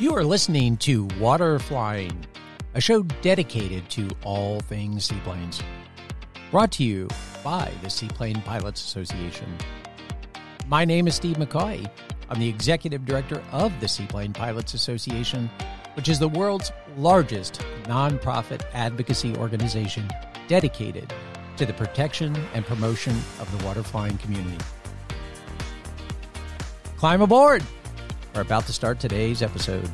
You are listening to Water Flying, a show dedicated to all things seaplanes. Brought to you by the Seaplane Pilots Association. My name is Steve McCoy. I'm the executive director of the Seaplane Pilots Association, which is the world's largest nonprofit advocacy organization dedicated to the protection and promotion of the water flying community. Climb aboard! We're about to start today's episode.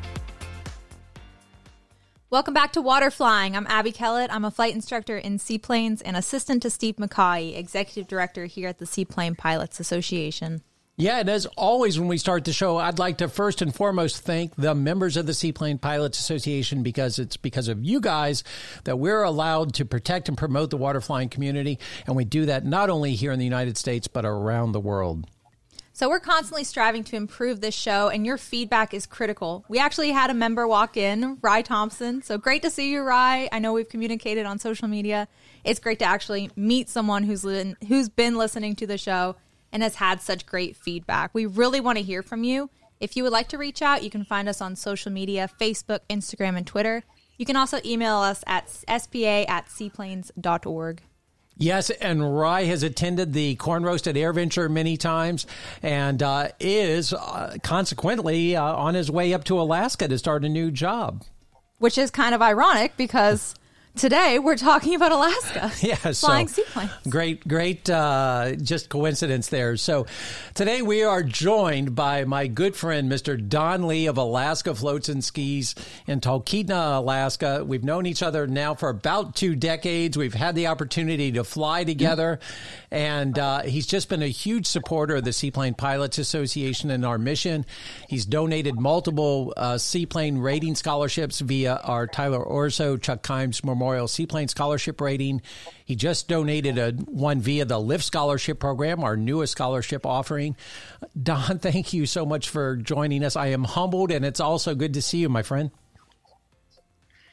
Welcome back to Water Flying. I'm Abby Kellett. I'm a flight instructor in seaplanes and assistant to Steve McCoy, executive director here at the Seaplane Pilots Association. Yeah, and as always, when we start the show, I'd like to first and foremost thank the members of the Seaplane Pilots Association because it's because of you guys that we're allowed to protect and promote the water flying community. And we do that not only here in the United States, but around the world. So we're constantly striving to improve this show, and your feedback is critical. We actually had a member walk in, Rye Thompson. So great to see you, Rye. I know we've communicated on social media. It's great to actually meet someone who's been listening to the show and has had such great feedback. We really want to hear from you. If you would like to reach out, you can find us on social media Facebook, Instagram, and Twitter. You can also email us at spa at seaplanes.org. Yes, and Rye has attended the Corn Roasted Air Venture many times and uh, is uh, consequently uh, on his way up to Alaska to start a new job. Which is kind of ironic because today we're talking about Alaska. Yeah, flying so seaplanes. Great, great, uh, just coincidence there. So today we are joined by my good friend, Mr. Don Lee of Alaska Floats and Skis in Talkeetna, Alaska. We've known each other now for about two decades. We've had the opportunity to fly together, and uh, he's just been a huge supporter of the Seaplane Pilots Association and our mission. He's donated multiple uh, seaplane rating scholarships via our Tyler Orso Chuck Kimes Memorial Seaplane Scholarship Rating. He just donated a one via the Lift Scholarship Program, our newest scholarship offering. Don, thank you so much for joining us. I am humbled, and it's also good to see you, my friend.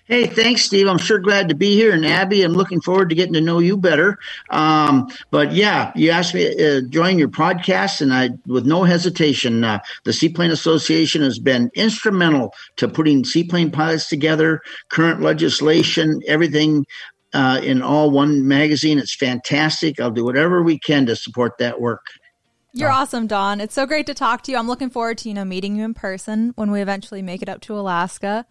Hey, thanks, Steve. I'm sure glad to be here. And Abby, I'm looking forward to getting to know you better. Um, but yeah, you asked me to uh, join your podcast, and I, with no hesitation, uh, the Seaplane Association has been instrumental to putting seaplane pilots together, current legislation, everything uh, in all one magazine. It's fantastic. I'll do whatever we can to support that work. You're awesome, Don. It's so great to talk to you. I'm looking forward to you know meeting you in person when we eventually make it up to Alaska.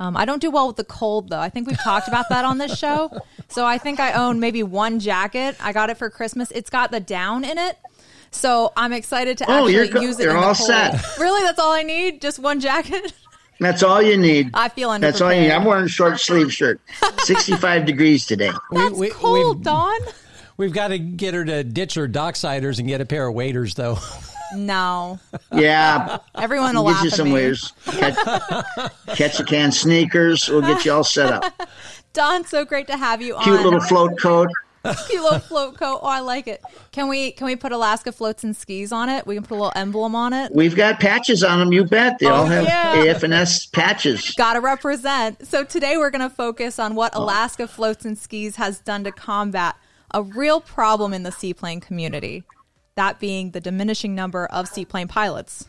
Um, I don't do well with the cold though. I think we've talked about that on this show. So I think I own maybe one jacket. I got it for Christmas. It's got the down in it. So I'm excited to Oh, actually you're go- use it. you're in all cold. set. Really, that's all I need? Just one jacket? That's all you need. I feel underprepared. That's all you need. I'm wearing a short sleeve shirt. 65 degrees today. That's we- cold, we've- Don. We've got to get her to ditch her docksiders and get a pair of waders, though. No, Yeah, everyone will get you some me. Catch, catch a can sneakers. We'll get you all set up. Don, so great to have you Cute on. Cute little float coat. Cute little float coat. Oh, I like it. Can we can we put Alaska floats and skis on it? We can put a little emblem on it. We've got patches on them. You bet. They all oh, have Oh, yeah. AF&S patches. Gotta represent. So today we're gonna focus on what oh. Alaska Floats and Skis has done to combat a real problem in the seaplane community. That being the diminishing number of seaplane pilots.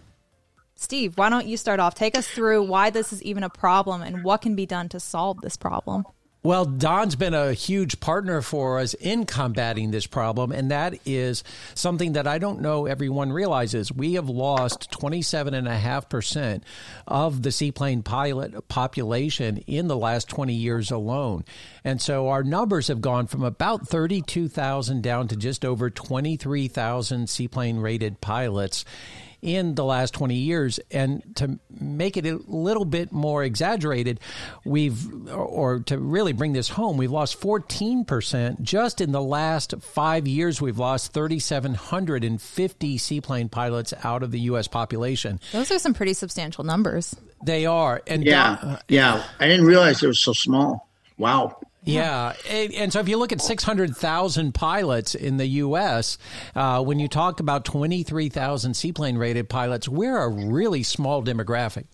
Steve, why don't you start off? Take us through why this is even a problem and what can be done to solve this problem. Well, Don's been a huge partner for us in combating this problem, and that is something that I don't know everyone realizes. We have lost 27.5% of the seaplane pilot population in the last 20 years alone. And so our numbers have gone from about 32,000 down to just over 23,000 seaplane rated pilots in the last 20 years. And to make it a little bit more exaggerated, we've, or to really bring this home, we've lost 14% just in the last five years. We've lost 3,750 seaplane pilots out of the U.S. population. Those are some pretty substantial numbers. They are. And Yeah, uh, yeah. I didn't realize they were so small. Wow. Yeah, and, and so if you look at 600,000 pilots in the U.S., uh, when you talk about 23,000 seaplane rated pilots, we're a really small demographic.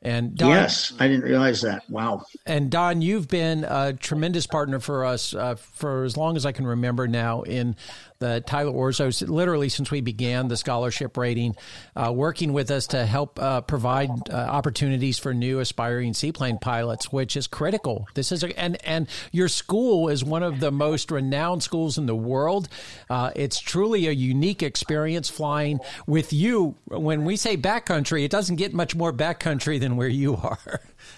And Don, yes, I didn't realize that. Wow. And Don, you've been a tremendous partner for us uh, for as long as I can remember now in the Tyler Orso, literally since we began the scholarship rating, uh, working with us to help uh, provide uh, opportunities for new aspiring seaplane pilots, which is critical. This is a, and and your school is one of the most renowned schools in the world. Uh, it's truly a unique experience flying with you. When we say backcountry, it doesn't get much more backcountry than where you are.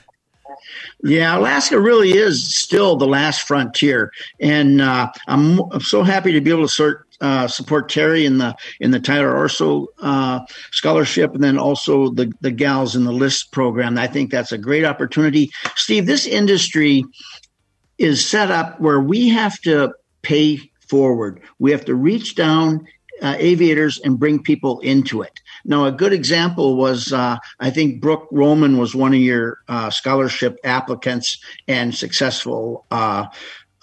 Yeah, Alaska really is still the last frontier, and uh, I'm, I'm so happy to be able to sort, uh, support Terry in the in the Tyler Orso uh, scholarship, and then also the the gals in the Lift program. I think that's a great opportunity. Steve, this industry is set up where we have to pay forward. We have to reach down uh, aviators and bring people into it. Now, a good example was uh, I think Brooke Roman was one of your uh, scholarship applicants and successful uh,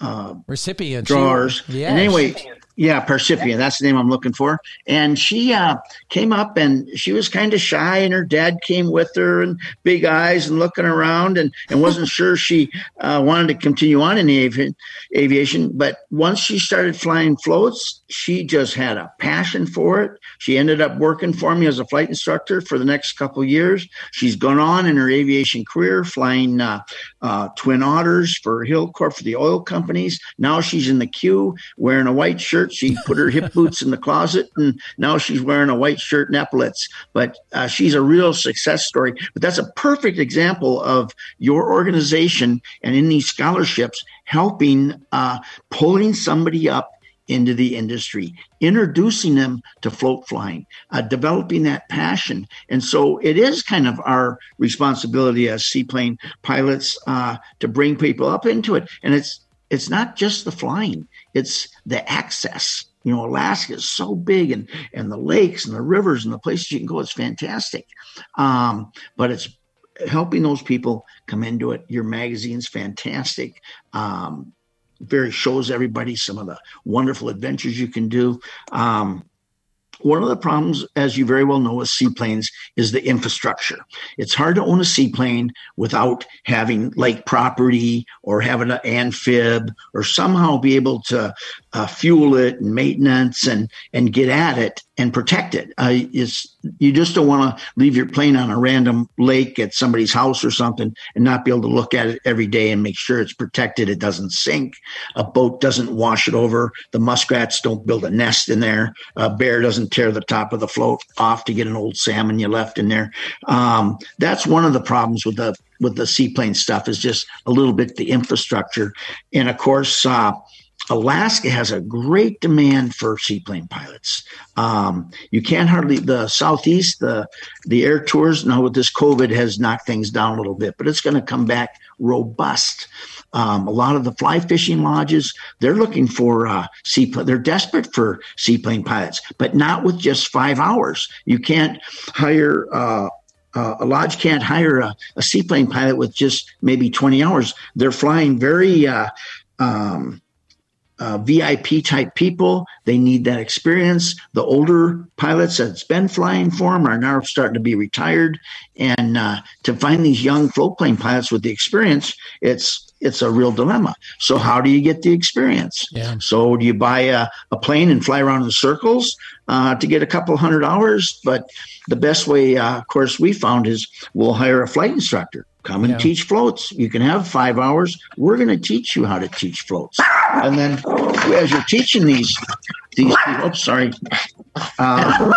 uh recipient drawers. Yeah. And anyway, yeah, Percipient. That's the name I'm looking for. And she uh, came up and she was kind of shy, and her dad came with her and big eyes and looking around and, and wasn't sure she uh, wanted to continue on in avi- aviation. But once she started flying floats, she just had a passion for it. She ended up working for me as a flight instructor for the next couple years. She's gone on in her aviation career, flying uh, uh Twin Otters for Hilcorp for the oil companies. Now she's in the queue wearing a white shirt She put her hip boots in the closet, and now she's wearing a white shirt and epaulets. But uh, she's a real success story. But that's a perfect example of your organization and in these scholarships helping uh, pulling somebody up into the industry, introducing them to float flying, uh, developing that passion. And so it is kind of our responsibility as seaplane pilots uh, to bring people up into it. And it's it's not just the flying it's the access. You know, Alaska is so big, and and the lakes and the rivers and the places you can go It's fantastic. Um, but it's helping those people come into it. Your magazine's fantastic. Um, very shows everybody some of the wonderful adventures you can do. Um, one of the problems, as you very well know, with seaplanes is the infrastructure. It's hard to own a seaplane without having lake property or having an amphib or somehow be able to uh, fuel it and maintenance and and get at it and protect it. Uh, is you just don't want to leave your plane on a random lake at somebody's house or something and not be able to look at it every day and make sure it's protected. It doesn't sink. A boat doesn't wash it over. The muskrats don't build a nest in there. A bear doesn't tear the top of the float off to get an old salmon you left in there. Um, that's one of the problems with the with the seaplane stuff is just a little bit the infrastructure, and of course. Uh, Alaska has a great demand for seaplane pilots. Um, you can't hardly the southeast the the air tours now with this COVID has knocked things down a little bit, but it's going to come back robust. Um, a lot of the fly fishing lodges they're looking for uh, seaplane. They're desperate for seaplane pilots, but not with just five hours. You can't hire. Uh, uh, a lodge can't hire a, a, seaplane pilot with just maybe 20 hours. They're flying very uh, um, uh, VIP type people. They need that experience. The older pilots that's been flying for them are now starting to be retired, and uh, to find these young float plane pilots with the experience, it's it's a real dilemma. So how do you get the experience? Yeah. So do you buy a, a plane and fly around in circles uh, to get a couple hundred hours? But the best way, uh, of course, we found is we'll hire a flight instructor come and yeah. teach floats. You can have five hours. We're going to teach you how to teach floats. And then as you're teaching these, these, oops, sorry. Uh,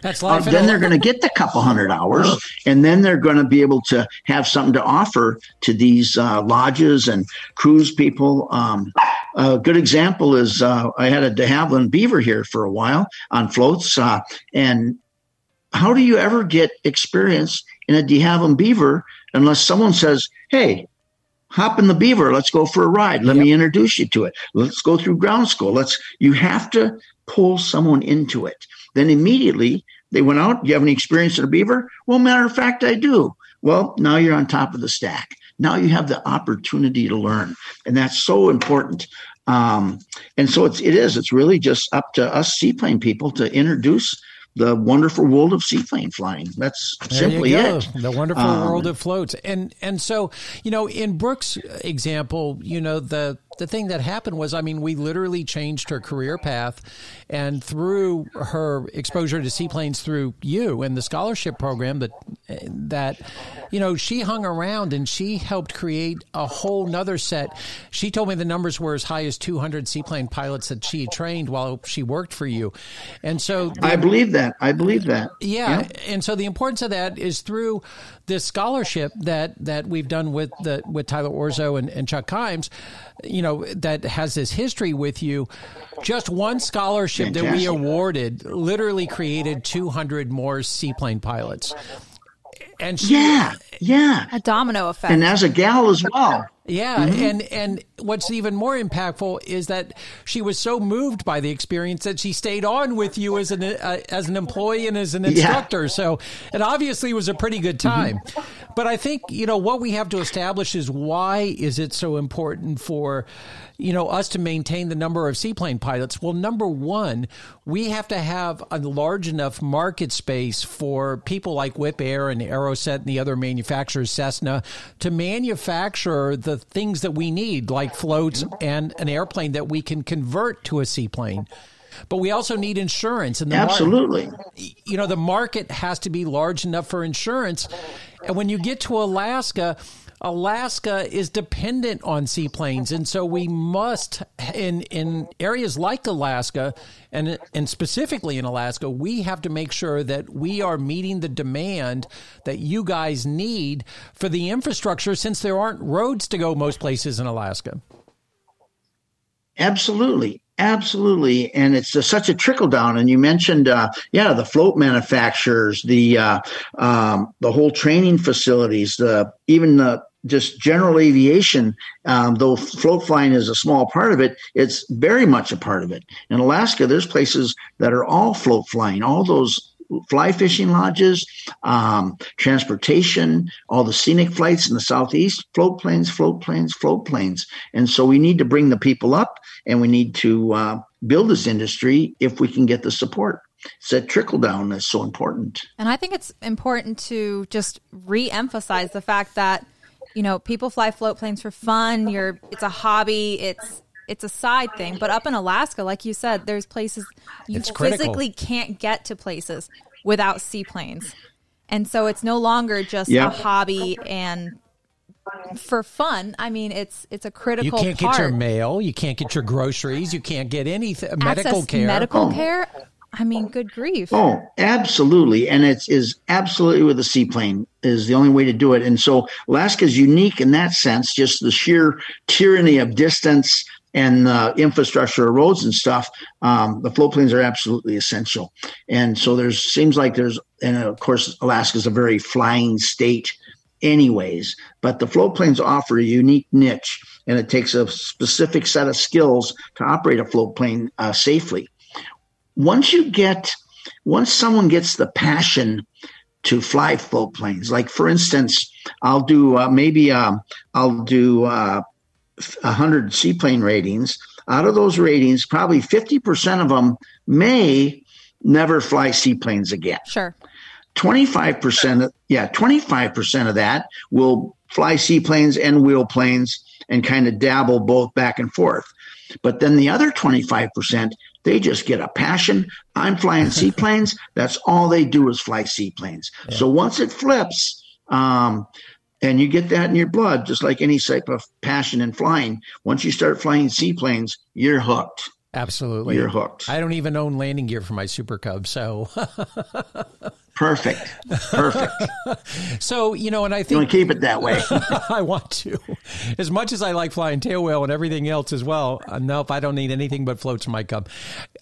That's life. Uh, then they're going to get the couple hundred hours, and then they're going to be able to have something to offer to these uh, lodges and cruise people. Um, a good example is uh, I had a de Havilland Beaver here for a while on floats, uh, and how do you ever get experience in a de Havilland Beaver unless someone says, hey, hop in the beaver. Let's go for a ride. Let yep. me introduce you to it. Let's go through ground school. Let's you have to pull someone into it. Then immediately they went out. You have any experience in a beaver? Well matter of fact i do. Well now you're on top of the stack. Now you have the opportunity to learn. And that's so important. Um, and so it's it is it's really just up to us seaplane people to introduce the wonderful world of seaplane flying. That's there simply it. The wonderful um, world of floats. And and so, you know, in Brooks' example, you know, the the thing that happened was, I mean, we literally changed her career path, and through her exposure to seaplanes through you and the scholarship program that that you know she hung around and she helped create a whole nother set. She told me the numbers were as high as 200 seaplane pilots that she trained while she worked for you, and so the, I believe that. I believe that. Yeah, yeah, and so the importance of that is through this scholarship that that we've done with the with Tyler Orso and, and Chuck Kimes you know, that has this history with you. Just one scholarship Fantastic. that we awarded literally created 200 more seaplane pilots. And she, yeah, yeah, a domino effect, and as a gal as well. Yeah, mm-hmm. and and what's even more impactful is that she was so moved by the experience that she stayed on with you as an uh, as an employee and as an instructor. Yeah. So it obviously was a pretty good time. Mm-hmm. But I think you know what we have to establish is why is it so important for you know, us to maintain the number of seaplane pilots? Well, number one, we have to have a large enough market space for people like Wipaire and Aerocet and the other manufacturers, Cessna, to manufacture the things that we need, like floats and an airplane that we can convert to a seaplane. But we also need insurance and absolutely. Mar- you know the market has to be large enough for insurance. And when you get to alaska Alaska is dependent on seaplanes, and so we must in in areas like Alaska, and and specifically in Alaska, we have to make sure that we are meeting the demand that you guys need for the infrastructure, since there aren't roads to go most places in Alaska. Absolutely. Absolutely, and it's uh, such a trickle down. And you mentioned, uh, yeah, the float manufacturers, the uh, um, the whole training facilities, the even the just general aviation, um, though float flying is a small part of it, it's very much a part of it. In Alaska, there's places that are all float flying, all those fly fishing lodges, um, transportation, all the scenic flights in the southeast, float planes, float planes, float planes. And so we need to bring the people up and we need to uh, build this industry if we can get the support. It's that trickle down that's so important. And I think it's important to just re emphasize the fact that you know, people fly float planes for fun. You're, it's a hobby. It's, it's a side thing. But up in Alaska, like you said, there's places you it's physically critical. can't get to places without seaplanes. And so it's no longer just a hobby and for fun. I mean, it's it's a critical. You can't part. get your mail. You can't get your groceries. You can't get any medical care. Medical oh. care. I mean, good grief. Oh, absolutely. And it is absolutely with a seaplane is the only way to do it. And so Alaska is unique in that sense, just the sheer tyranny of distance and uh, infrastructure of roads and stuff. Um, the float planes are absolutely essential. And so there's seems like there's, and of course, Alaska is a very flying state anyways, but the float planes offer a unique niche and it takes a specific set of skills to operate a float plane uh, safely once you get once someone gets the passion to fly float planes like for instance i'll do uh, maybe um, i'll do uh, 100 seaplane ratings. Out of those ratings probably 50% of them may never fly seaplanes again. Sure. 25% yeah 25% of that will fly seaplanes and wheel planes and kind of dabble both back and forth. But then the other 25% they just get a passion. I'm flying seaplanes. That's all they do is fly seaplanes. Yeah. So once it flips, um, and you get that in your blood, just like any type of passion in flying. Once you start flying seaplanes, you're hooked. Absolutely. You're hooked. I don't even own landing gear for my Super Cub, so perfect. Perfect. so, you know, and I think you want to keep it that way. I want to. As much as I like flying tail wheel and everything else as well, uh, nope, I don't need anything but floats for my Cub.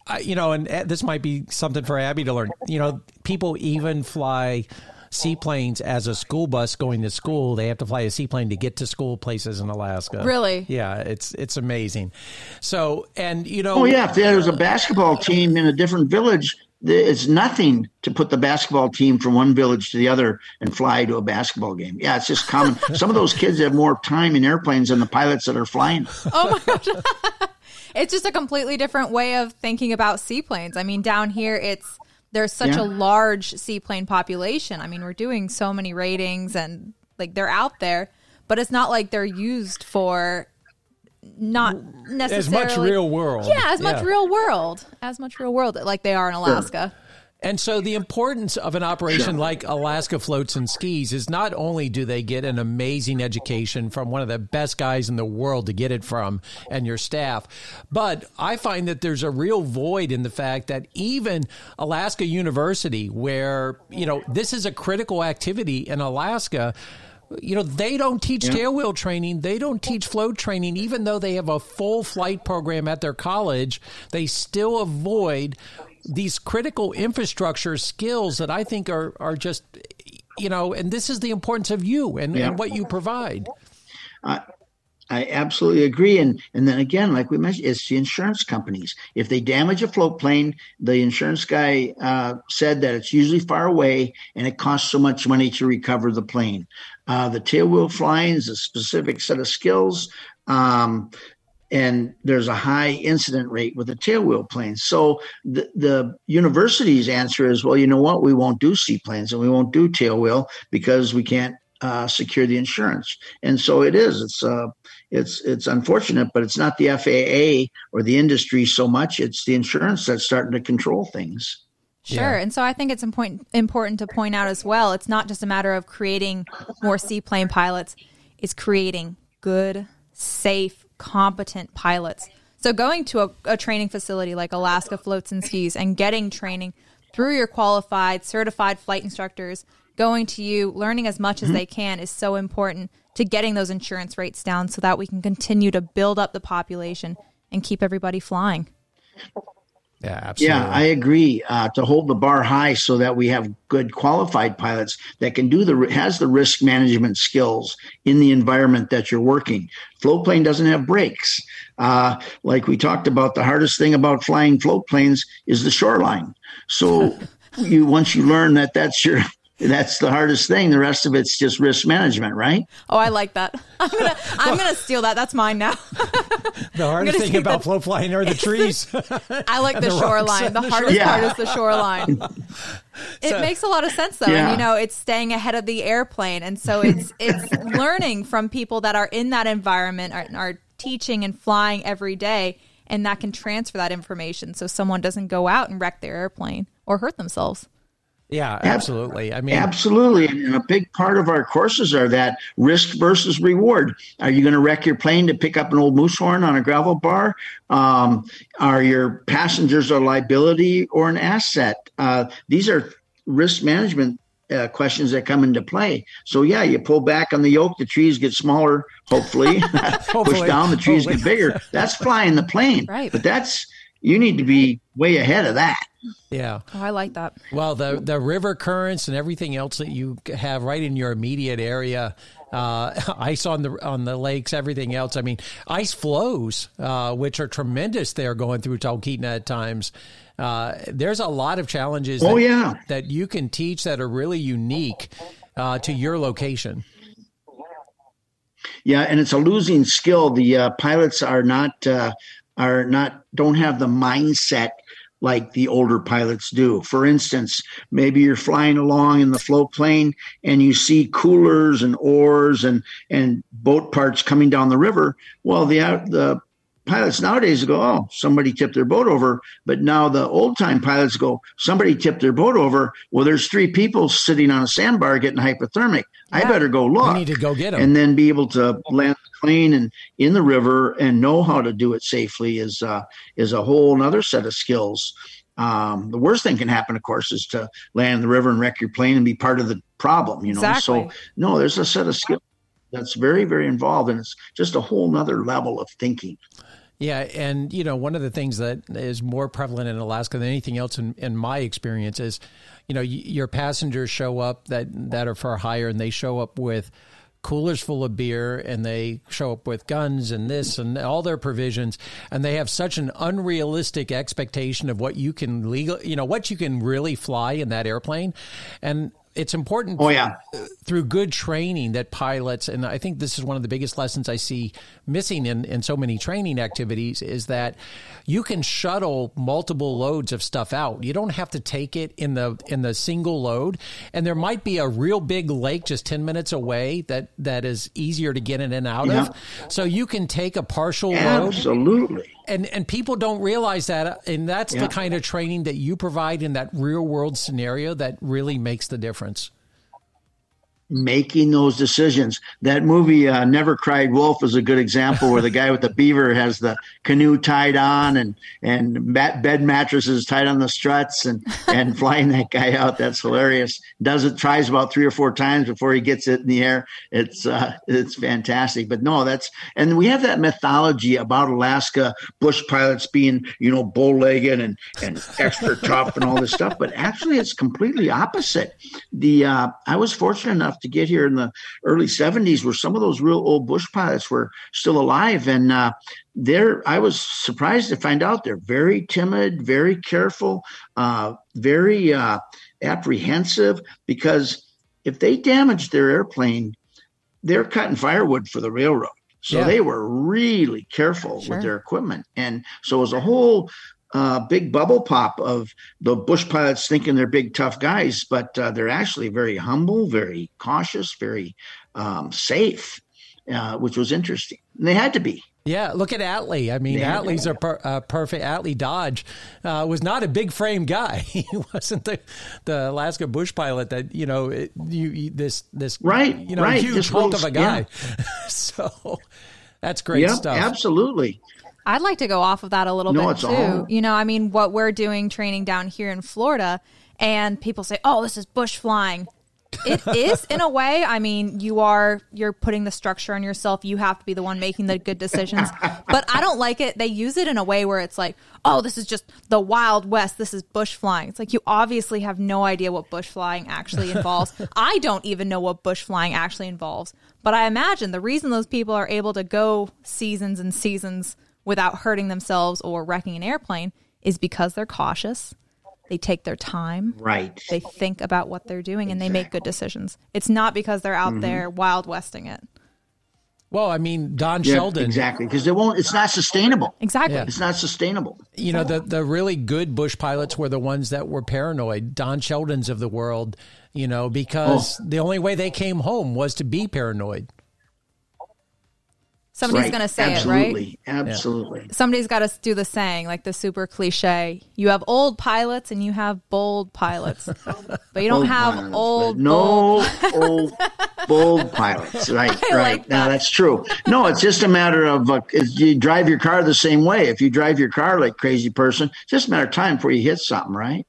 I, you know, and uh, this might be something for Abby to learn. You know, people even fly seaplanes as a school bus going to school. They have to fly a seaplane to get to school places in Alaska. Really? Yeah, it's it's amazing. So, and you know, oh yeah, if there was a basketball team in a different village, it's nothing to put the basketball team from one village to the other and fly to a basketball game. Yeah, it's just common. Some of those kids have more time in airplanes than the pilots that are flying. Oh my gosh. it's just a completely different way of thinking about seaplanes. I mean, down here it's there's such Yeah. a large seaplane population. I mean, we're doing so many ratings and like they're out there, but it's not like they're used for not necessarily As much real world. Yeah, as much real world, as much real world like they are in Alaska. And so the importance of an operation like Alaska Floats and Skis is not only do they get an amazing education from one of the best guys in the world to get it from and your staff, but I find that there's a real void in the fact that even Alaska University, where, you know, this is a critical activity in Alaska, you know, they don't teach tailwheel training. They don't teach float training, even though they have a full flight program at their college. They still avoid these critical infrastructure skills that I think are, are just, you know, and this is the importance of you and, Yeah. and what you provide. I absolutely agree. And and then again, like we mentioned, it's the insurance companies. If they damage a float plane, the insurance guy uh, said that it's usually far away and it costs so much money to recover the plane. Uh, the tailwheel flying is a specific set of skills. Um, and there's a high incident rate with the tailwheel planes. So the, the university's answer is, well, you know what? We won't do seaplanes and we won't do tailwheel because we can't uh, secure the insurance. And so it is. It's uh, it's it's unfortunate, but it's not the FAA or the industry so much. It's the insurance that's starting to control things. Sure. Yeah. And so I think it's important important to point out as well, it's not just a matter of creating more seaplane pilots, it's creating good, safe, competent pilots. So going to a, a training facility like Alaska Floats and Skis and getting training through your qualified, certified flight instructors, going to you, learning as much as mm-hmm. they can is so important to getting those insurance rates down so that we can continue to build up the population and keep everybody flying. Yeah, absolutely. Yeah, I agree. Uh, to hold the bar high so that we have good qualified pilots that can do the has the risk management skills in the environment that you're working. Float plane doesn't have brakes. Uh, like we talked about, the hardest thing about flying float planes is the shoreline. So you once you learn that that's your that's the hardest thing. The rest of it's just risk management, right? Oh, I like that. I'm gonna I'm gonna steal that. That's mine now. the hardest gonna thing about that- float flying are the trees. I like the, the shoreline. The the hardest shore- part Yeah. is the shoreline. it So- makes a lot of sense though. And you know, it's staying ahead of the airplane. And so it's it's learning from people that are in that environment are, are teaching and flying every day and that can transfer that information so someone doesn't go out and wreck their airplane or hurt themselves. Yeah, absolutely. I mean, Absolutely. And a big part of our courses are that risk versus reward. Are you going to wreck your plane to pick up an old moose horn on a gravel bar? Um, are your passengers a liability or an asset? Uh, these are risk management uh, questions that come into play. So, yeah, you pull back on the yoke, the trees get smaller, hopefully. Push down, the trees Hopefully. get bigger. That's flying the plane. Right. But that's, you need to be way ahead of that. yeah. Oh, I like that. Well, the the river currents and everything else that you have right in your immediate area, uh, ice on the on the lakes, everything else. I mean, ice flows, uh, which are tremendous. There going through Talkeetna at times. Uh, there's a lot of challenges. Oh, that, yeah. that you can teach that are really unique uh, to your location. Yeah, and it's a losing skill. The uh, pilots are not uh, are not don't have the mindset like the older pilots do. For instance, maybe you're flying along in the float plane and you see coolers and oars and and boat parts coming down the river. Well, the the pilots nowadays go, oh, somebody tipped their boat over. But now the old time pilots go, somebody tipped their boat over. Well, there's three people sitting on a sandbar getting hypothermic. I better go look We need to go get them. and then be able to land the plane and in the river and know how to do it safely is uh, is a whole other set of skills. Um, the worst thing can happen, of course, is to land in the river and wreck your plane and be part of the problem. You know, Exactly. so no, there's a set of skills that's very very involved, and it's just a whole nother level of thinking. Yeah, and you know, one of the things that is more prevalent in Alaska than anything else in, in my experience is, you know, y- your passengers show up that that are for hire, and they show up with coolers full of beer, and they show up with guns and this and all their provisions, and they have such an unrealistic expectation of what you can legal, you know, what you can really fly in that airplane, and it's important. Oh yeah, through good training that pilots, and I think this is one of the biggest lessons I see missing in in so many training activities is that you can shuttle multiple loads of stuff out. You don't have to take it in the in the single load, and there might be a real big lake just ten minutes away that that is easier to get in and out yeah. of. So you can take a partial load. Absolutely and and people don't realize that uh, and that's yeah. the kind of training that you provide in that real world scenario that really makes the difference making those decisions. That movie, uh, Never Cried Wolf, is a good example where the guy with the beaver has the canoe tied on and and mat- bed mattresses tied on the struts and and flying that guy out. That's hilarious. Does it tries about three or four times before he gets it in the air. It's uh, it's fantastic. But no, that's and we have that mythology about Alaska bush pilots being you know bow legged and and extra tough and all this stuff. But actually, it's completely opposite. The uh, I was fortunate enough to get here in the early 70s where some of those real old bush pilots were still alive and uh, they're i was surprised to find out they're very timid very careful uh, very uh, apprehensive because if they damaged their airplane they're cutting firewood for the railroad so yeah. they were really careful sure. with their equipment and so as a whole uh, big bubble pop of the bush pilots thinking they're big tough guys, but uh, they're actually very humble, very cautious, very um, safe, uh, which was interesting. And they had to be. Yeah, look at Atlee. I mean, Atlee's a per, uh, perfect. Atlee Dodge uh, was not a big frame guy. he wasn't the the Alaska bush pilot that you know it, you, you, this this right you know right. huge hulk of a guy. Yeah. so that's great yep, stuff. Absolutely. I'd like to go off of that a little no, bit too. All. You know, I mean, what we're doing training down here in Florida, and people say, "Oh, this is bush flying." it is in a way. I mean, you are you're putting the structure on yourself. You have to be the one making the good decisions. but I don't like it. They use it in a way where it's like, "Oh, this is just the wild west. This is bush flying." It's like you obviously have no idea what bush flying actually involves. I don't even know what bush flying actually involves. But I imagine the reason those people are able to go seasons and seasons without hurting themselves or wrecking an airplane is because they're cautious. They take their time. Right. They think about what they're doing and they make good decisions. It's not because they're out mm-hmm. there wild westing it. Well, I mean, Don yeah, Sheldon. Exactly, because it won't. It's not sustainable. Exactly, yeah. it's not sustainable. You know, the the really good bush pilots were the ones that were paranoid. Don Sheldons of the world, you know, because oh. the only way they came home was to be paranoid. Somebody's right. going to say Absolutely. it, right? Absolutely. Somebody's got to do the saying, like the super cliche. You have old pilots and you have bold pilots, but you don't old have pilots, old. No old bold pilots. Right. I right. Like now that's true. No, it's just a matter of uh, you drive your car the same way. If you drive your car like crazy person, it's just a matter of time before you hit something, right?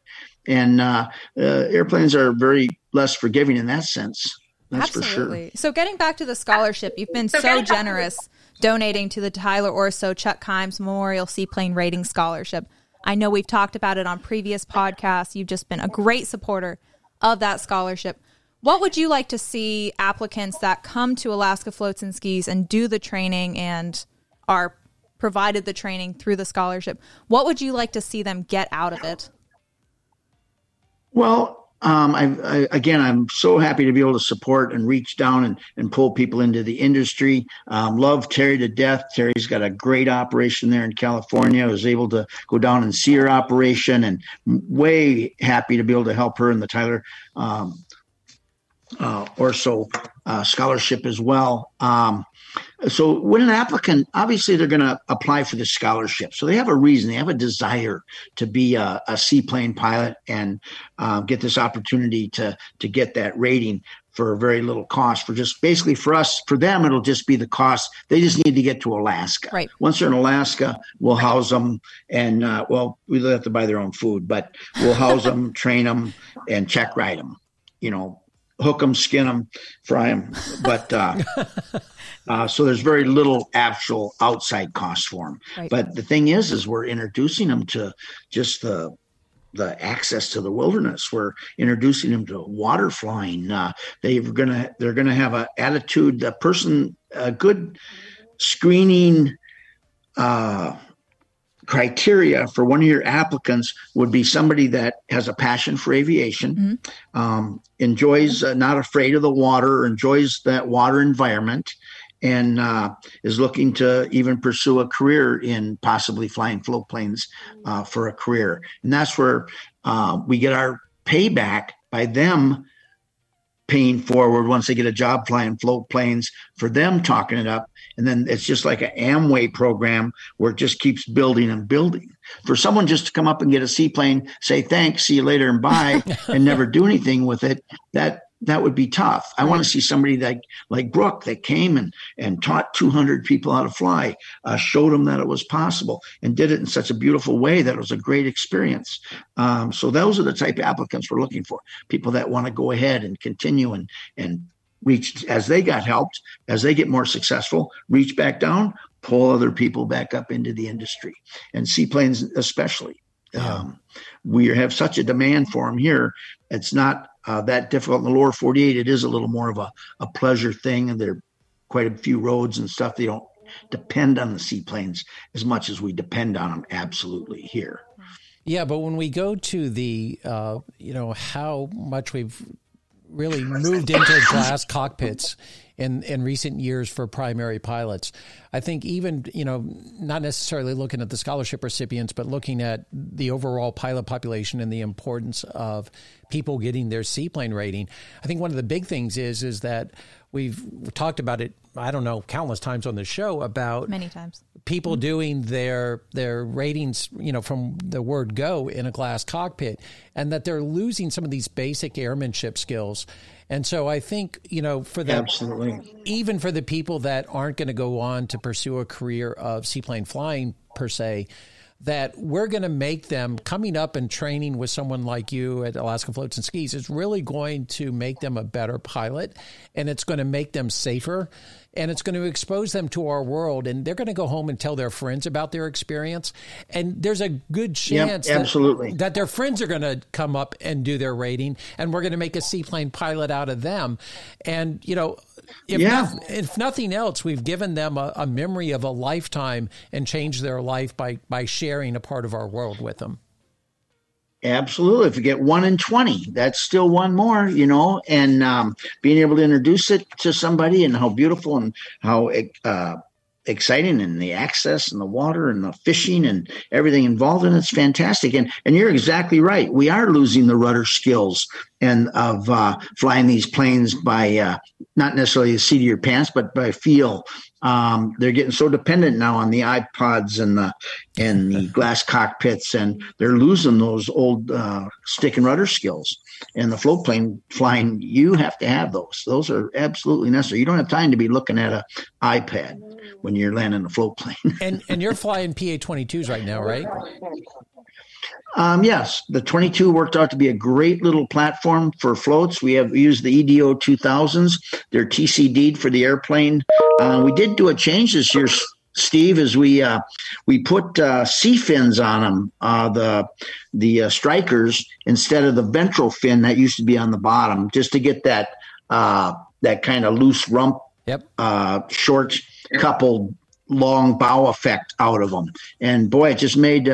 And uh, uh, airplanes are very less forgiving in that sense. That's Absolutely. Sure. So getting back to the scholarship, you've been so, so generous donating to the Tyler Orso Chuck Kimes Memorial Seaplane Rating Scholarship. I know we've talked about it on previous podcasts. You've just been a great supporter of that scholarship. What would you like to see applicants that come to Alaska Floats and Skis and do the training and are provided the training through the scholarship? What would you like to see them get out of it? Well, um, I, I, again, I'm so happy to be able to support and reach down and, and pull people into the industry. Um, love Terry to death. Terry's got a great operation there in California. I was able to go down and see her operation, and way happy to be able to help her in the Tyler um, uh, Orso uh, scholarship as well. Um, so when an applicant, obviously they're going to apply for the scholarship. So they have a reason, they have a desire to be a, a seaplane pilot and uh, get this opportunity to to get that rating for very little cost. For just basically for us, for them, it'll just be the cost. They just need to get to Alaska. Right. Once they're in Alaska, we'll house them, and uh, well, we have to buy their own food, but we'll house them, train them, and check ride them. You know, hook them, skin them, fry them. But uh, uh, so there's very little actual outside cost for them. Right. But the thing is, is we're introducing them to just the the access to the wilderness. We're introducing them to water flying. Uh, they're gonna they're gonna have an attitude. A person, a good screening. Uh, criteria for one of your applicants would be somebody that has a passion for aviation, mm-hmm. um, enjoys, uh, not afraid of the water, enjoys that water environment, and uh, is looking to even pursue a career in possibly flying float planes uh, for a career. And that's where uh, we get our payback by them paying forward once they get a job flying float planes for them talking it up and then it's just like an amway program where it just keeps building and building for someone just to come up and get a seaplane say thanks see you later and bye and never do anything with it that that would be tough. I want to see somebody like like Brooke that came and and taught 200 people how to fly, uh, showed them that it was possible, and did it in such a beautiful way that it was a great experience. Um, so those are the type of applicants we're looking for: people that want to go ahead and continue and and reach as they got helped, as they get more successful, reach back down, pull other people back up into the industry, and seaplanes especially. Yeah. Um, we have such a demand for them here. It's not uh, that difficult in the lower 48. It is a little more of a, a pleasure thing, and there are quite a few roads and stuff. They don't depend on the seaplanes as much as we depend on them absolutely here. Yeah, but when we go to the, uh, you know, how much we've really moved into glass cockpits in in recent years for primary pilots. I think even you know not necessarily looking at the scholarship recipients, but looking at the overall pilot population and the importance of people getting their seaplane rating. I think one of the big things is is that we've talked about it. I don't know countless times on the show about many times people mm-hmm. doing their their ratings, you know, from the word go in a glass cockpit, and that they're losing some of these basic airmanship skills and so I think, you know, for the Absolutely. even for the people that aren't going to go on to pursue a career of seaplane flying per se, that we're going to make them coming up and training with someone like you at Alaska Floats and Skis is really going to make them a better pilot and it's going to make them safer and it's going to expose them to our world and they're going to go home and tell their friends about their experience and there's a good chance yep, absolutely. That, that their friends are going to come up and do their rating and we're going to make a seaplane pilot out of them and you know if, yeah. no, if nothing else we've given them a, a memory of a lifetime and changed their life by by sharing a part of our world with them Absolutely. If you get one in 20, that's still one more, you know, and um, being able to introduce it to somebody and how beautiful and how uh, exciting and the access and the water and the fishing and everything involved in it's fantastic. And, and you're exactly right. We are losing the rudder skills and of uh, flying these planes by uh, not necessarily the seat of your pants, but by feel um, they're getting so dependent now on the iPods and the and the glass cockpits, and they're losing those old uh, stick and rudder skills. And the float plane flying, you have to have those. Those are absolutely necessary. You don't have time to be looking at a iPad when you're landing a float plane. and and you're flying PA twenty twos right now, right? Um, yes, the 22 worked out to be a great little platform for floats. We have used the EDO 2000s. They're TCD'd for the airplane. Uh, we did do a change this year, Steve, as we uh, we put uh, C fins on them, uh, the the uh, strikers instead of the ventral fin that used to be on the bottom, just to get that uh, that kind of loose rump, yep. Uh short coupled long bow effect out of them. And boy, it just made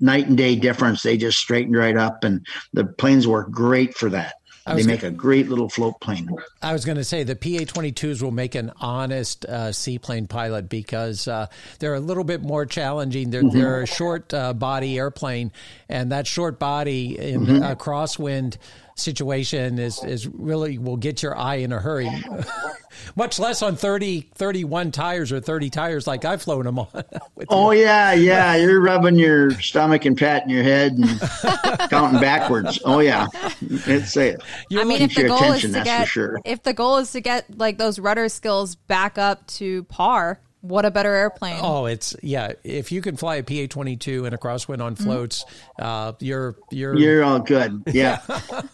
night and day difference. They just straightened right up, and the planes work great for that. They make gonna, a great little float plane. I was going to say the PA 22s will make an honest uh, seaplane pilot because uh, they're a little bit more challenging. They're, mm-hmm. they're a short uh, body airplane, and that short body in mm-hmm. a crosswind situation is is really will get your eye in a hurry. Much less on 30, 31 tires or 30 tires like I've flown them on. oh, you. yeah, yeah. You're rubbing your stomach and patting your head and counting backwards. Oh, yeah. It's it. I mean, if the goal is to get, sure. if the goal is to get like those rudder skills back up to par, what a better airplane. Oh, it's yeah. If you can fly a PA twenty two and a crosswind on mm-hmm. floats, mm-hmm. uh, you're you're you're all good. Yeah.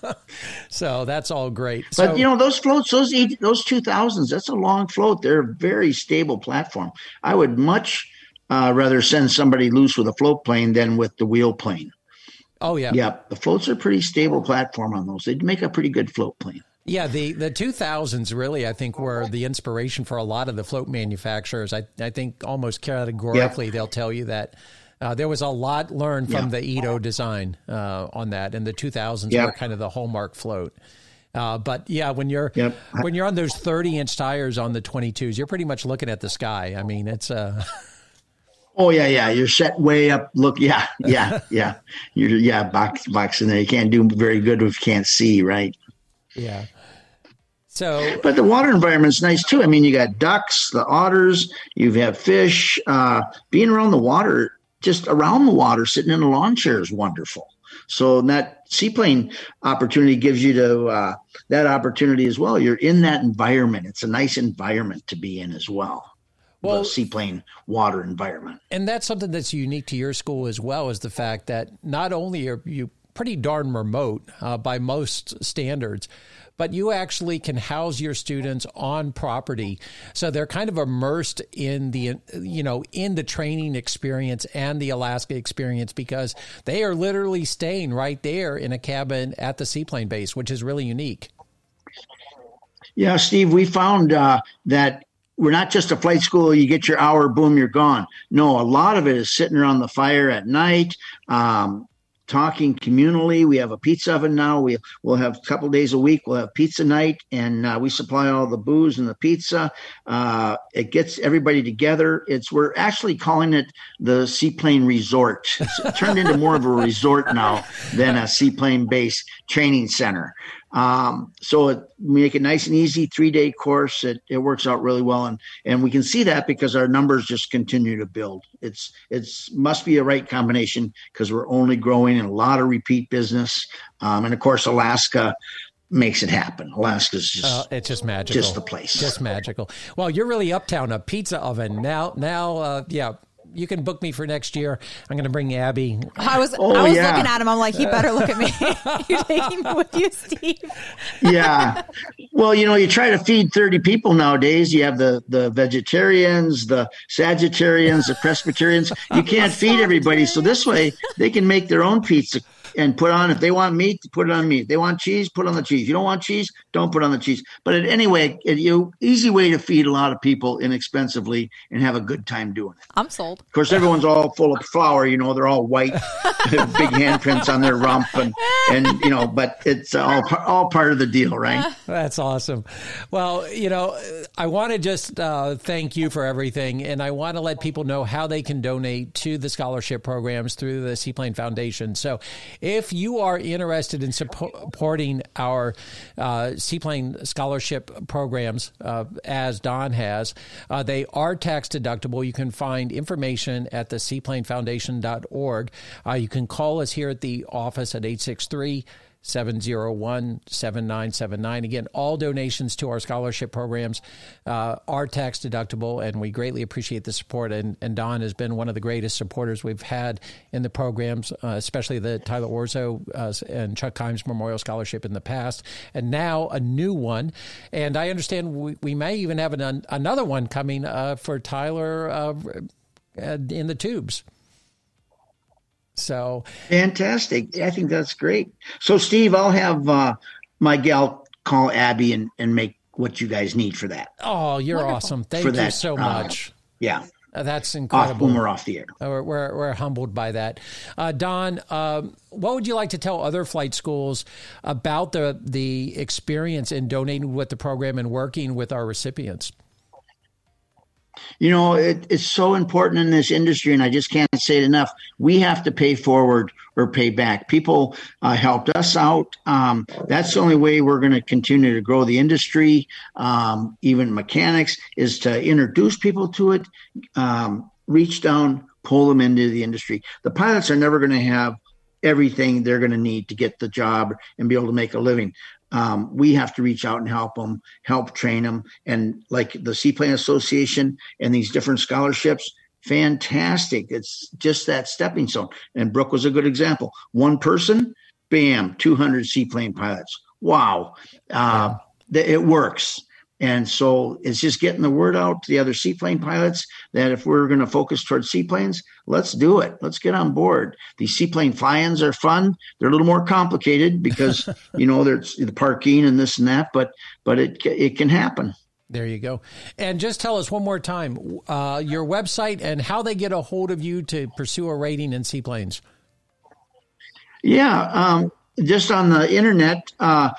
so that's all great. But so, you know those floats, those those two thousands, that's a long float. They're a very stable platform. I would much uh, rather send somebody loose with a float plane than with the wheel plane. Oh yeah. Yeah, the floats are pretty stable platform on those. They'd make a pretty good float plane. Yeah, the, the 2000s really, I think, were the inspiration for a lot of the float manufacturers. I, I think almost categorically yep. they'll tell you that Uh, there was a lot learned from yeah. the Edo design uh, on that, and the 2000s yep. were kind of the hallmark float. Uh, but yeah, when you're yep. when you're on those 30 inch tires on the 22s, you're pretty much looking at the sky. I mean, it's uh Oh yeah, yeah. You're set way up. Look, yeah, yeah, yeah. You're yeah, box boxing there. You can't do very good if you can't see, right? Yeah. So, but the water environment's nice too. I mean, you got ducks, the otters, you have fish. Uh, being around the water, just around the water, sitting in a lawn chair is wonderful. So that seaplane opportunity gives you to uh, that opportunity as well. You're in that environment. It's a nice environment to be in as well. Well, the seaplane water environment. And that's something that's unique to your school as well, is the fact that not only are you pretty darn remote uh, by most standards, but you actually can house your students on property. So they're kind of immersed in the, you know, in the training experience and the Alaska experience because they are literally staying right there in a cabin at the seaplane base, which is really unique. Yeah, Steve, we found uh, that we're not just a flight school you get your hour boom you're gone no a lot of it is sitting around the fire at night um, talking communally. We have a pizza oven now. We will have a couple days a week. We'll have pizza night, and uh, we supply all the booze and the pizza. Uh, it gets everybody together. It's we're actually calling it the Seaplane Resort. It's turned into more of a resort now than a seaplane base training center. Um, so it, make it nice and easy, three day course. It, it works out really well. And, and we can see that because our numbers just continue to build. It's, it's must be a right combination because we're only growing in a lot of repeat business. Um, and of course, Alaska, makes it happen. Alaska's just uh, it's just magical. Just the place. Just magical. Well, you're really uptown a pizza oven. Now now uh, yeah, you can book me for next year. I'm going to bring Abby. I was oh, I was yeah. looking at him. I'm like, he better look at me. You're taking me with you, Steve. yeah. Well, you know, you try to feed 30 people nowadays. You have the the vegetarians, the Sagittarians, the Presbyterians. You can't feed everybody. So this way, they can make their own pizza and put on if they want meat, put it on meat. If they want cheese, put on the cheese. You don't want cheese, don't put on the cheese. But anyway, it, you easy way to feed a lot of people inexpensively and have a good time doing it. I'm sold. Of course, everyone's all full of flour. You know, they're all white, big handprints on their rump, and and you know, but it's all all part of the deal, right? That's awesome. Well, you know, I want to just uh, thank you for everything, and I want to let people know how they can donate to the scholarship programs through the Seaplane Foundation. So if you are interested in supporting our uh, seaplane scholarship programs, uh, as Don has, uh, they are tax deductible. You can find information at the seaplanefoundation.org. Uh, you can call us here at the office at 863- 701 7979. Again, all donations to our scholarship programs uh, are tax deductible, and we greatly appreciate the support. And, and, Don has been one of the greatest supporters we've had in the programs, uh, especially the Tyler Orso uh, and Chuck Kimes Memorial Scholarship in the past, and now a new one. And I understand we, we may even have an, another one coming uh, for Tyler uh, in the tubes. So fantastic! I think that's great. So, Steve, I'll have uh, my gal call Abby and, and make what you guys need for that. Oh, you're Wonderful. awesome! Thank for you that, so uh, much. Uh, yeah. Uh, that's incredible. Off, we're off the air, uh, we're, we're, we're humbled by that. Uh, Don, um, what would you like to tell other flight schools about the the experience in donating with the program and working with our recipients? You know, it, it's so important in this industry, and I just can't say it enough. We have to pay forward or pay back. People uh, helped us out. Um, that's the only way we're going to continue to grow the industry. Um, even mechanics is to introduce people to it, um, reach down, pull them into the industry. The pilots are never going to have everything they're going to need to get the job and be able to make a living um, we have to reach out and help them, help train them. And like the Seaplane Association and these different scholarships, fantastic. It's just that stepping stone. And Brooke was a good example. One person, bam, 200 seaplane pilots. Wow. Uh. It works. And so it's just getting the word out to the other seaplane pilots that if we're going to focus towards seaplanes, let's do it. Let's get on board. These seaplane fly-ins are fun. They're a little more complicated because you know there's the parking and this and that, but but it it can happen. There you go. And just tell us one more time uh, your website and how they get a hold of you to pursue a rating in seaplanes. Yeah, um, just on the internet, uh,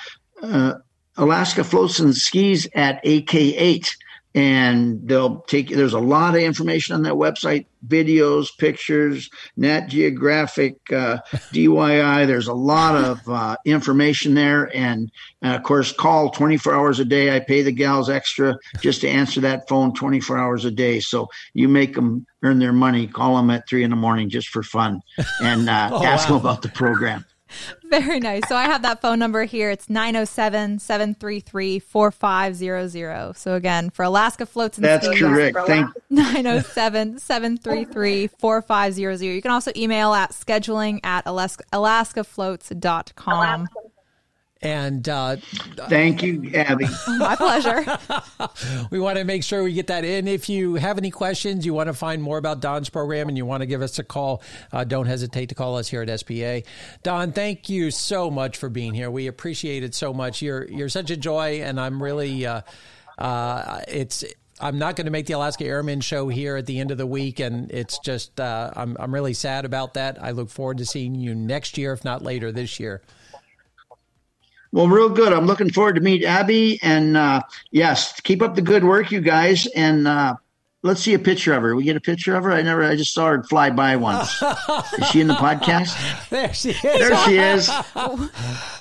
uh, Alaska Floats and Skis at AK8 and they'll take there's a lot of information on that website videos pictures nat geographic uh, dyi there's a lot of uh, information there and uh, of course call 24 hours a day. I pay the gals extra just to answer that phone 24 hours a day. So you make them earn their money call them at three in the morning just for fun and uh, oh, ask wow. them about the program Very nice. So I have that phone number here. It's 907 733 4500. So again, for Alaska Floats and That's correct. Thank 907 733 4500. You can also email at scheduling at alaska, alaskafloats.com. Alaska and uh, thank you, Abby. My pleasure. we want to make sure we get that in. If you have any questions, you want to find more about Don's program, and you want to give us a call, uh, don't hesitate to call us here at SPA. Don, thank you so much for being here. We appreciate it so much. You're you're such a joy, and I'm really. Uh, uh it's I'm not going to make the Alaska Airmen show here at the end of the week, and it's just uh, I'm I'm really sad about that. I look forward to seeing you next year, if not later this year. Well, real good. I'm looking forward to meet Abby, and uh, yes, keep up the good work, you guys. And uh, let's see a picture of her. We get a picture of her. I never. I just saw her fly by once. is she in the podcast? There she is. There she is. we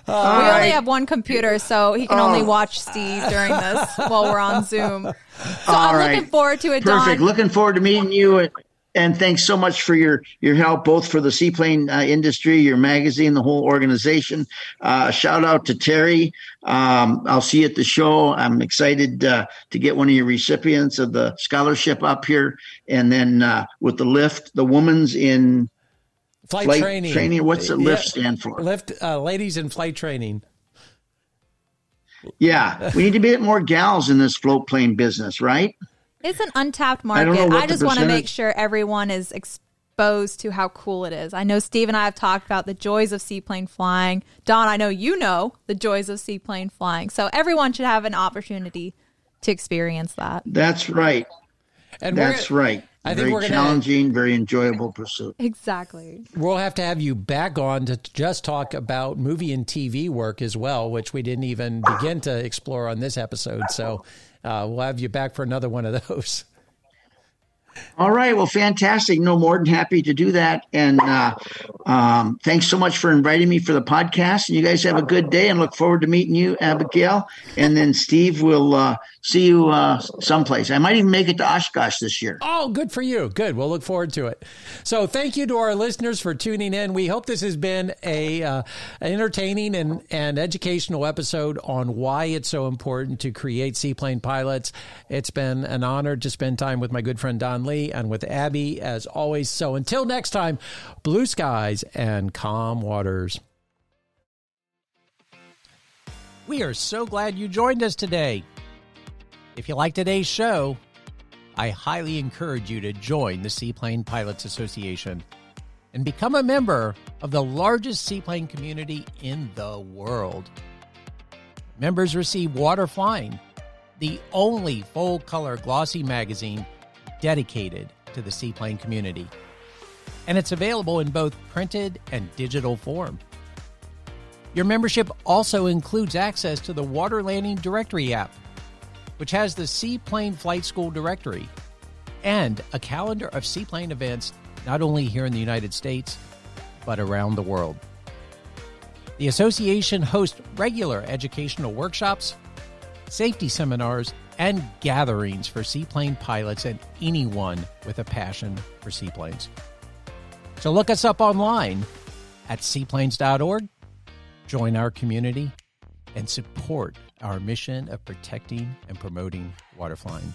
right. only have one computer, so he can oh. only watch Steve during this while we're on Zoom. So All I'm right. looking forward to it. Perfect. Don. Looking forward to meeting you. At- and thanks so much for your your help, both for the seaplane uh, industry, your magazine, the whole organization. Uh, shout out to Terry. Um, I'll see you at the show. I'm excited uh, to get one of your recipients of the scholarship up here, and then uh, with the lift, the woman's in flight, flight training. Training. What's the lift stand for? Lift, uh, ladies in flight training. Yeah, we need to get more gals in this float plane business, right? It's an untapped market. I, I just want to make sure everyone is exposed to how cool it is. I know Steve and I have talked about the joys of seaplane flying. Don, I know you know the joys of seaplane flying. So everyone should have an opportunity to experience that. That's right. And that's right. I very think we're challenging, gonna, very enjoyable pursuit. Exactly. We'll have to have you back on to just talk about movie and TV work as well, which we didn't even begin to explore on this episode. So uh, we'll have you back for another one of those. All right. Well, fantastic. No, more than happy to do that. And uh, um, thanks so much for inviting me for the podcast. And you guys have a good day and look forward to meeting you, Abigail. And then Steve will uh, see you uh, someplace. I might even make it to Oshkosh this year. Oh, good for you. Good. We'll look forward to it. So thank you to our listeners for tuning in. We hope this has been a uh, entertaining and, and educational episode on why it's so important to create seaplane pilots. It's been an honor to spend time with my good friend Don Lee and with Abby as always. So until next time, blue skies and calm waters. We are so glad you joined us today. If you like today's show, I highly encourage you to join the Seaplane Pilots Association and become a member of the largest seaplane community in the world. Members receive Water Flying, the only full color glossy magazine dedicated to the seaplane community. And it's available in both printed and digital form. Your membership also includes access to the Water Landing Directory app, which has the Seaplane Flight School directory and a calendar of seaplane events not only here in the United States, but around the world. The association hosts regular educational workshops, safety seminars, and gatherings for seaplane pilots and anyone with a passion for seaplanes. So look us up online at seaplanes.org, join our community, and support our mission of protecting and promoting waterflying.